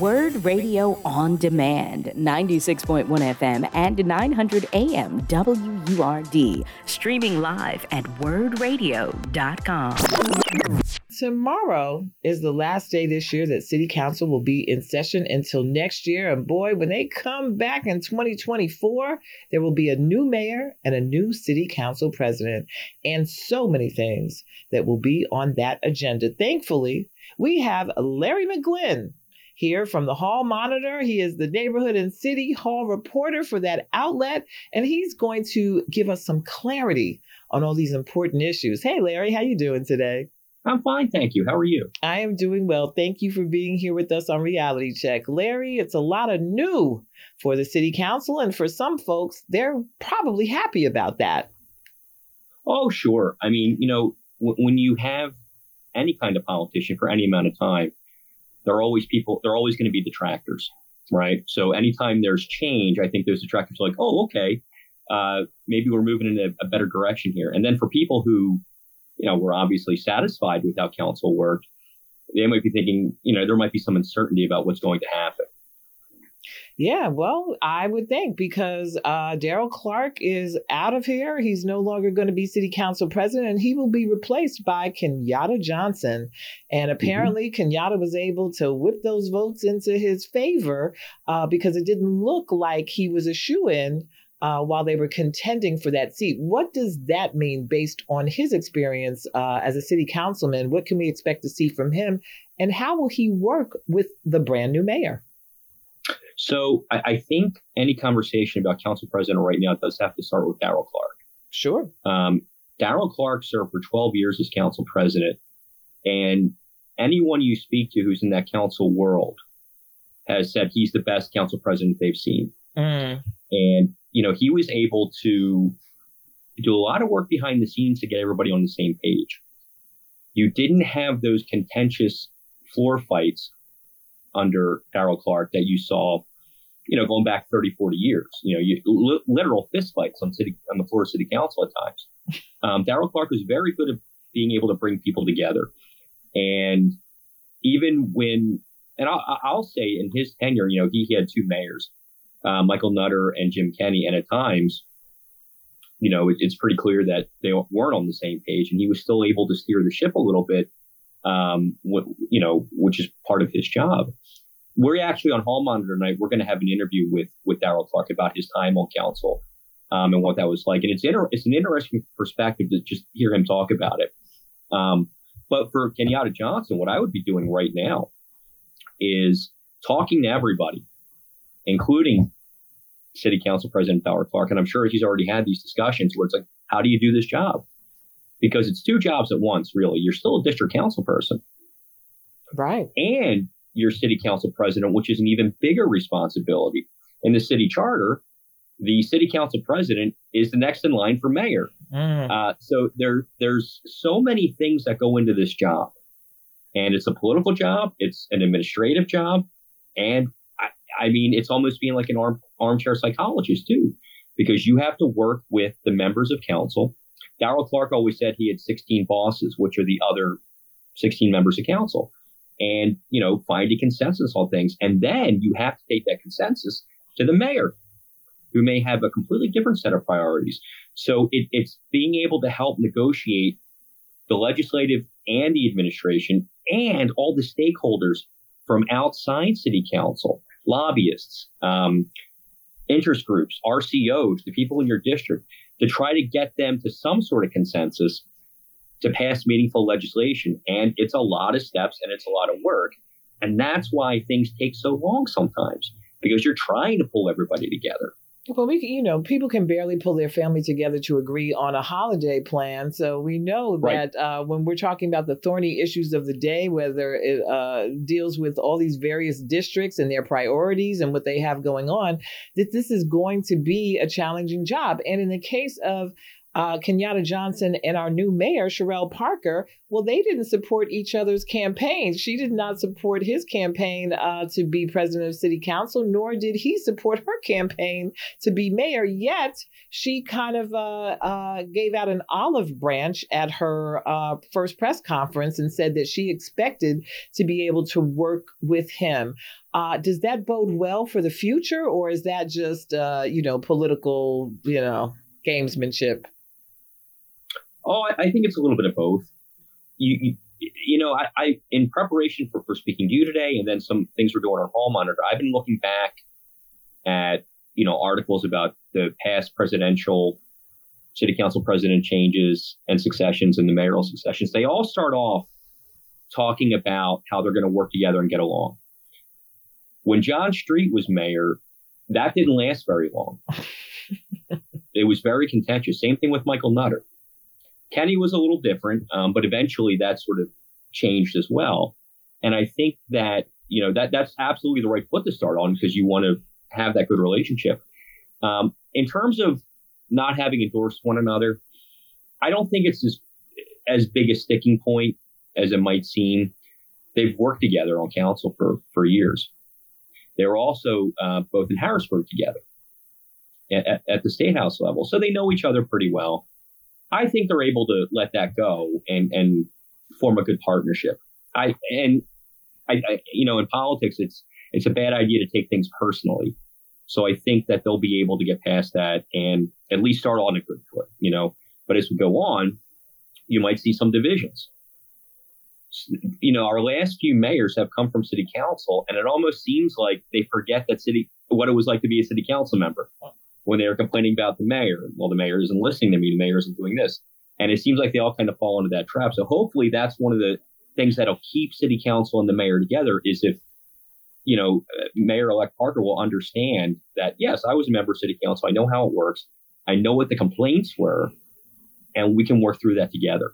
Word Radio on Demand, 96.1 FM and 900 AM WURD, streaming live at wordradio.com. Tomorrow is the last day this year that City Council will be in session until next year. And boy, when they come back in 2024, there will be a new mayor and a new City Council president, and so many things that will be on that agenda. Thankfully, we have Larry McGlynn here from the Hall Monitor. He is the neighborhood and city hall reporter for that outlet, and he's going to give us some clarity on all these important issues. Hey, Larry, how you doing today? I'm fine, thank you. How are you? I am doing well. Thank you for being here with us on Reality Check. Larry, it's a lot of new for the city council, and for some folks, they're probably happy about that. Oh, sure. I mean, you know, w- when you have any kind of politician for any amount of time, there are always people, there are always going to be detractors, right? So anytime there's change, I think those detractors are like, oh, okay, uh, maybe we're moving in a, a, better direction here. And then for people who, you know, were obviously satisfied with how council worked, they might be thinking, you know, there might be some uncertainty about what's going to happen. Yeah, well, I would think because uh, Darrell Clarke is out of here. He's no longer going to be city council president, and he will be replaced by Kenyatta Johnson. And mm-hmm. apparently, mm-hmm. Kenyatta was able to whip those votes into his favor uh, because it didn't look like he was a shoe in. Uh, while they were contending for that seat. What does that mean based on his experience uh, as a city councilman? What can we expect to see from him? And how will he work with the brand new mayor? So I, I, think any conversation about council president right now does have to start with Darrell Clarke. Sure. Um, Darrell Clarke served for 12 years as council president, and anyone you speak to who's in that council world has said he's the best council president they've seen. Mm. And you know he was able to do a lot of work behind the scenes to get everybody on the same page. You didn't have those contentious floor fights under Darrell Clarke that you saw, you know, going back 30, 40 years. You know, you, li- literal fistfights on city on the floor of city council at times. Um, Darrell Clarke was very good at being able to bring people together, and even when, and I'll, I'll say in his tenure, you know, he, he had two mayors, uh, Michael Nutter and Jim Kenney, and at times. You know, it, it's pretty clear that they weren't on the same page, and he was still able to steer the ship a little bit um, you know, which is part of his job. We're actually on Hall Monitor tonight. We're going to have an interview with with Darrell Clarke about his time on council um, and what that was like. And it's inter- it's an interesting perspective to just hear him talk about it. Um, but for Kenyatta Johnson, what I would be doing right now is talking to everybody, including City Council President Darrell Clarke. And I'm sure he's already had these discussions where it's like, how do you do this job? because it's two jobs at once, really. You're still a district council person. Right. And you're city council president, which is an even bigger responsibility. In the city charter, the city council president is the next in line for mayor. Mm. Uh, so there, there's so many things that go into this job, and it's a political job, it's an administrative job, and I, I mean, it's almost being like an arm, armchair psychologist too, because you have to work with the members of council Darrell Clarke always said he had 16 bosses, which are the other 16 members of council, and you know find a consensus on things, and then you have to take that consensus to the mayor, who may have a completely different set of priorities. So it, it's being able to help negotiate the legislative and the administration and all the stakeholders from outside city council, lobbyists, um, interest groups, RCOs, the people in your district to try to get them to some sort of consensus to pass meaningful legislation. And it's a lot of steps and it's a lot of work. And that's why things take so long sometimes because you're trying to pull everybody together. Well, we, you know, people can barely pull their family together to agree on a holiday plan. So we know right. that uh, when we're talking about the thorny issues of the day, whether it uh, deals with all these various districts and their priorities and what they have going on, that this is going to be a challenging job. And in the case of uh, Kenyatta Johnson and our new mayor, Cherelle Parker, well, they didn't support each other's campaigns. She did not support his campaign uh, to be president of city council, nor did he support her campaign to be mayor. Yet she kind of uh, uh gave out an olive branch at her uh, first press conference and said that she expected to be able to work with him. Uh, does that bode well for the future, or is that just you know political, you know, gamesmanship? Oh, I, I think it's a little bit of both. You, you, you know, I, I, in preparation for, for speaking to you today, and then some things we're doing on Hall Monitor, I've been looking back at you know articles about the past presidential, city council president changes and successions and the mayoral successions. They all start off talking about how they're going to work together and get along. When John Street was mayor, that didn't last very long. it was very contentious. Same thing with Michael Nutter. Kenney was a little different, um, but eventually that sort of changed as well. And I think that you know that that's absolutely the right foot to start on because you want to have that good relationship. Um, in terms of not having endorsed one another, I don't think it's as as big a sticking point as it might seem. They've worked together on council for for years. They were also uh, both in Harrisburg together at, at the state house level, so they know each other pretty well. I think they're able to let that go and and form a good partnership. I and I, I, you know in politics it's it's a bad idea to take things personally. So I think that they'll be able to get past that and at least start on a good foot, you know. But as we go on, you might see some divisions. You know, our last few mayors have come from city council, and it almost seems like they forget that city what it was like to be a city council member when they were complaining about the mayor. Well, the mayor isn't listening to me. The mayor isn't doing this. And it seems like they all kind of fall into that trap. So hopefully that's one of the things that'll keep city council and the mayor together is if, you know, Mayor elect Parker will understand that, yes, I was a member of city council. I know how it works. I know what the complaints were, and we can work through that together.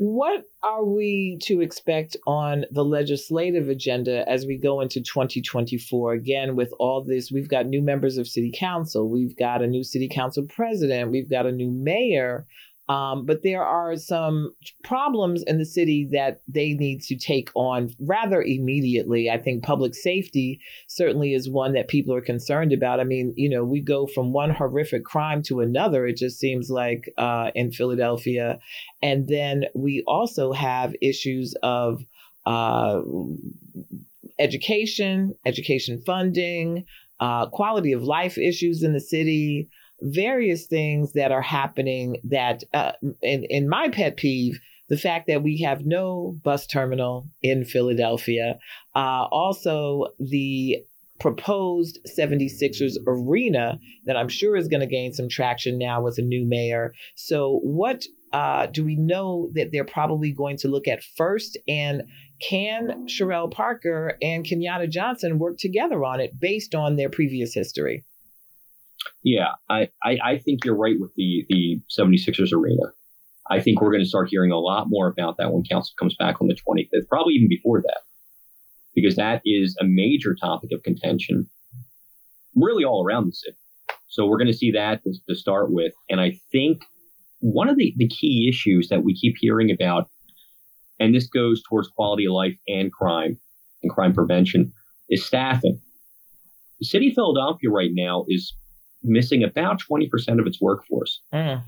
What are we to expect on the legislative agenda as we go into 2024? Again, with all this, we've got new members of city council, we've got a new city council president, we've got a new mayor. Um, but there are some problems in the city that they need to take on rather immediately. I think public safety certainly is one that people are concerned about. I mean, you know, we go from one horrific crime to another, it just seems like uh, in Philadelphia. And then we also have issues of uh, education, education funding, uh, quality of life issues in the city various things that are happening that, uh, in, in my pet peeve, the fact that we have no bus terminal in Philadelphia, uh, also the proposed 76ers arena that I'm sure is going to gain some traction now with a new mayor. So, what uh, do we know that they're probably going to look at first? And can Cherelle Parker and Kenyatta Johnson work together on it based on their previous history? Yeah, I, I, I think you're right with the, the 76ers arena. I think we're going to start hearing a lot more about that when council comes back on the 25th, probably even before that, because that is a major topic of contention really all around the city. So we're going to see that to, to start with. And I think one of the, the key issues that we keep hearing about, and this goes towards quality of life and crime and crime prevention, is staffing. The city of Philadelphia right now is missing about 20% of its workforce, mm.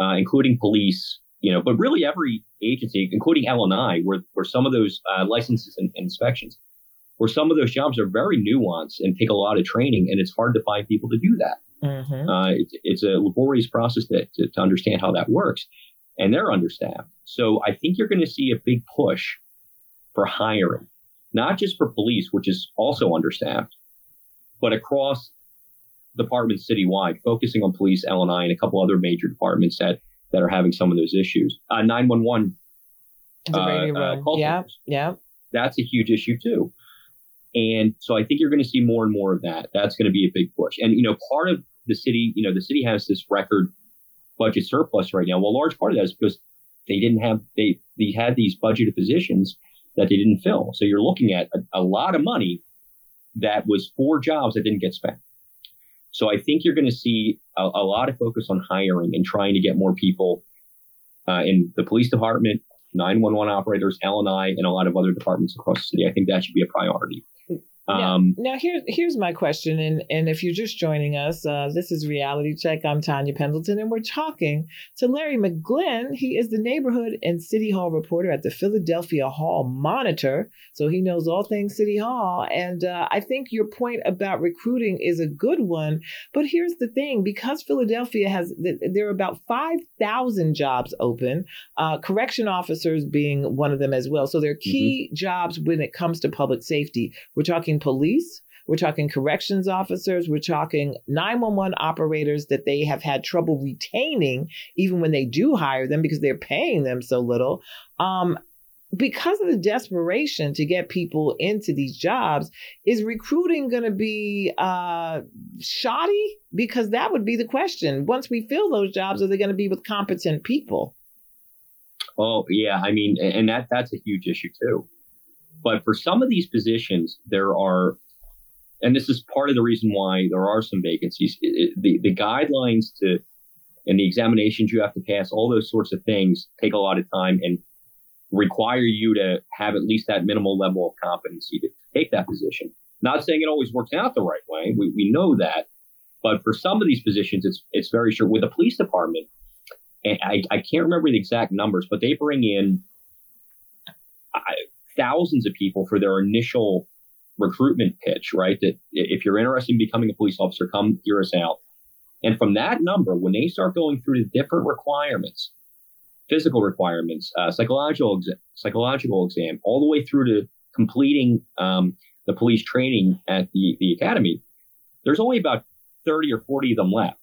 uh, including police, you know, but really every agency, including L&I, where, where some of those uh, licenses and, and, inspections, where some of those jobs are very nuanced and take a lot of training, and it's hard to find people to do that. Mm-hmm. Uh, it's, it's a laborious process to, to, to understand how that works, and they're understaffed. So I think you're going to see a big push for hiring, not just for police, which is also understaffed, but across departments citywide, focusing on police, L&I, and a couple other major departments that, that are having some of those issues. Uh, 911 uh, uh, yeah, yeah. That's a huge issue too. And so I think you're going to see more and more of that. That's going to be a big push. And, you know, part of the city, you know, the city has this record budget surplus right now. Well, a large part of that is because they didn't have, they, they had these budgeted positions that they didn't fill. So you're looking at a, a lot of money that was for jobs that didn't get spent. So I think you're going to see a, a, lot of focus on hiring and trying to get more people uh, in the police department, 911 operators, L&I, and a lot of other departments across the city. I think that should be a priority. Um, now, now here's here's my question, and and if you're just joining us, uh, this is Reality Check. I'm Tonya Pendleton, and we're talking to Larry McGlynn. He is the neighborhood and city hall reporter at the Philadelphia Hall Monitor, so he knows all things City Hall. And uh, I think your point about recruiting is a good one. But here's the thing: because Philadelphia has there are about five thousand jobs open, uh, correction officers being one of them as well. So they're key mm-hmm. jobs when it comes to public safety. We're talking talking police, we're talking corrections officers, we're talking 911 operators that they have had trouble retaining even when they do hire them because they're paying them so little. Um, because of the desperation to get people into these jobs, is recruiting going to be uh, shoddy? Because that would be the question. Once we fill those jobs, are they going to be with competent people? Oh yeah, I mean, and that that's a huge issue too. But for some of these positions, there are, and this is part of the reason why there are some vacancies. It, it, the, the guidelines to and the examinations you have to pass, all those sorts of things take a lot of time and require you to have at least that minimal level of competency to take that position. Not saying it always works out the right way. We, we know that. But for some of these positions, it's it's very sure. With the police department, and I, I can't remember the exact numbers, but they bring in I, thousands of people for their initial recruitment pitch, right? That if you're interested in becoming a police officer, come hear us out. And from that number, when they start going through the different requirements, physical requirements, uh, psychological exa- psychological exam, all the way through to completing um, the police training at the the academy, there's only about 30 or 40 of them left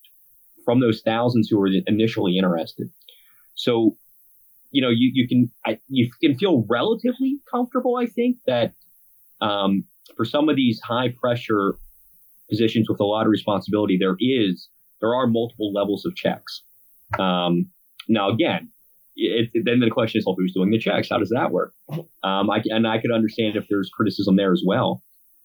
from those thousands who were initially interested. So you know, you, you can, I, you can feel relatively comfortable. I think that, um, for some of these high pressure positions with a lot of responsibility, there is, there are multiple levels of checks. Um, now again, it, it, then the question is, well, who's doing the checks? How does that work? Um, I, and I could understand if there's criticism there as well.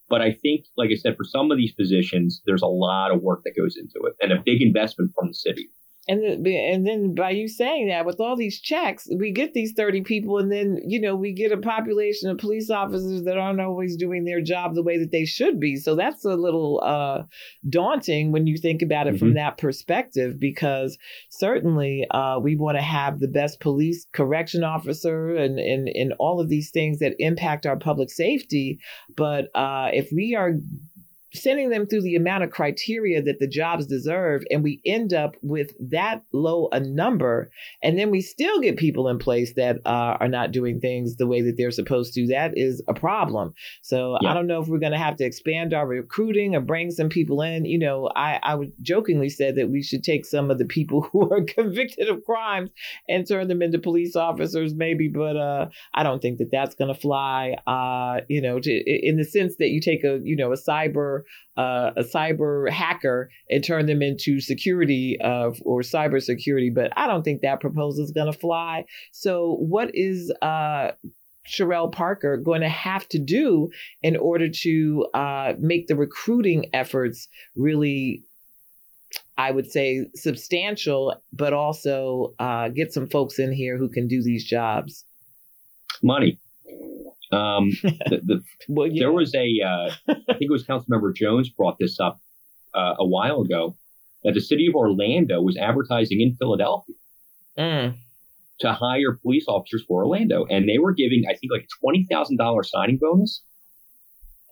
But I think, like I said, for some of these positions, there's a lot of work that goes into it and a big investment from the city and and then by you saying that with all these checks we get these 30 people and then you know we get a population of police officers that aren't always doing their job the way that they should be so that's a little uh, daunting when you think about it mm-hmm. from that perspective because certainly uh, we want to have the best police correction officer and, and and all of these things that impact our public safety but uh, if we are sending them through the amount of criteria that the jobs deserve and we end up with that low a number and then we still get people in place that uh, are not doing things the way that they're supposed to that is a problem so yeah. i don't know if we're going to have to expand our recruiting or bring some people in you know i i would jokingly said that we should take some of the people who are convicted of crimes and turn them into police officers maybe but uh, i don't think that that's going to fly uh, you know to, in the sense that you take a you know a cyber uh, a cyber hacker and turn them into security uh, or cyber security. But I don't think that proposal is going to fly. So, what is uh, Cherelle Parker going to have to do in order to uh, make the recruiting efforts really I would say substantial, but also uh, get some folks in here who can do these jobs. Money. Um, the, the, well, yeah. There was a, uh, I think it was Councilmember Jones brought this up uh, a while ago, that the city of Orlando was advertising in Philadelphia mm. to hire police officers for Orlando. And they were giving, I think, like a $20,000 signing bonus.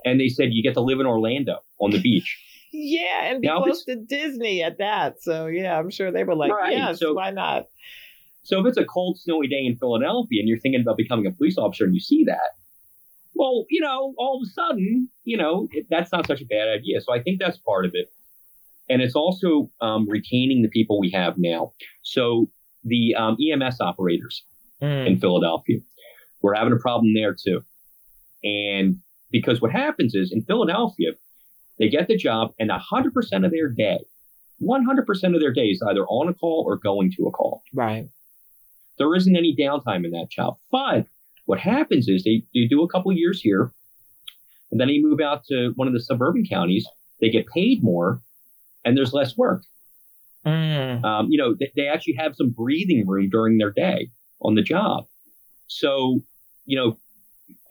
And they said, you get to live in Orlando on the beach. yeah, and be now, close to Disney at that. So, yeah, I'm sure they were like, right, yes, so, why not? So if it's a cold, snowy day in Philadelphia and you're thinking about becoming a police officer and you see that, well, you know, all of a sudden, you know, it, that's not such a bad idea. So I think that's part of it. And it's also um, retaining the people we have now. So the um, EMS operators mm. in Philadelphia, we're having a problem there too. And because what happens is in Philadelphia, they get the job and 100% of their day, 100% of their day is either on a call or going to a call. Right. There isn't any downtime in that job. But what happens is they, they do a couple years here, and then they move out to one of the suburban counties. They get paid more, and there's less work. Mm. Um, you know, they, they actually have some breathing room during their day on the job. So, you know,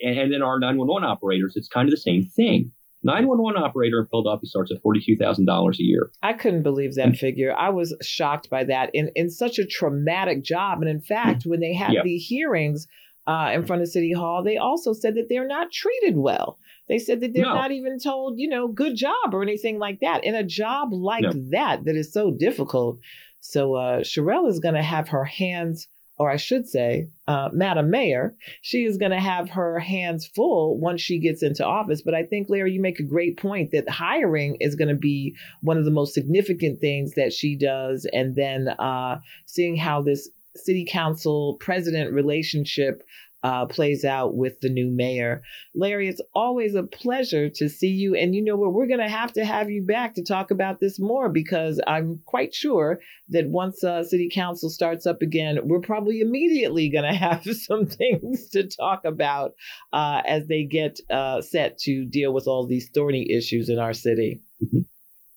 and, and then our 911 operators, it's kind of the same thing. 911 operator in Philadelphia starts at $42,000 a year. I couldn't believe that figure. I was shocked by that in, in such a traumatic job. And in fact, when they had Yeah. the hearings uh, in front of City Hall, they also said that they're not treated well. They said that they're No. not even told, you know, good job or anything like that. In a job like No. that, that is so difficult. So uh, Cherelle is going to have her hands, or I should say, uh, Madam Mayor, she is going to have her hands full once she gets into office. But I think, Larry, you make a great point that hiring is going to be one of the most significant things that she does. And then uh, seeing how this city council president relationship uh, plays out with the new mayor. Larry, it's always a pleasure to see you. And you know what? We're going to have to have you back to talk about this more because I'm quite sure that once uh, city council starts up again, we're probably immediately going to have some things to talk about uh, as they get uh, set to deal with all these thorny issues in our city.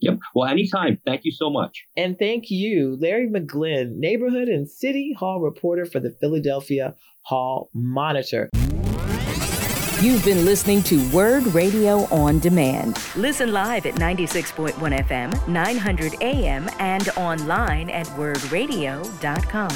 Yep. Well, anytime. Thank you so much. And thank you, Larry McGlynn, neighborhood and city hall reporter for the Philadelphia Hall Monitor. You've been listening to Word Radio on Demand. Listen live at 96.1 FM, 900 AM, and online at wordradio.com.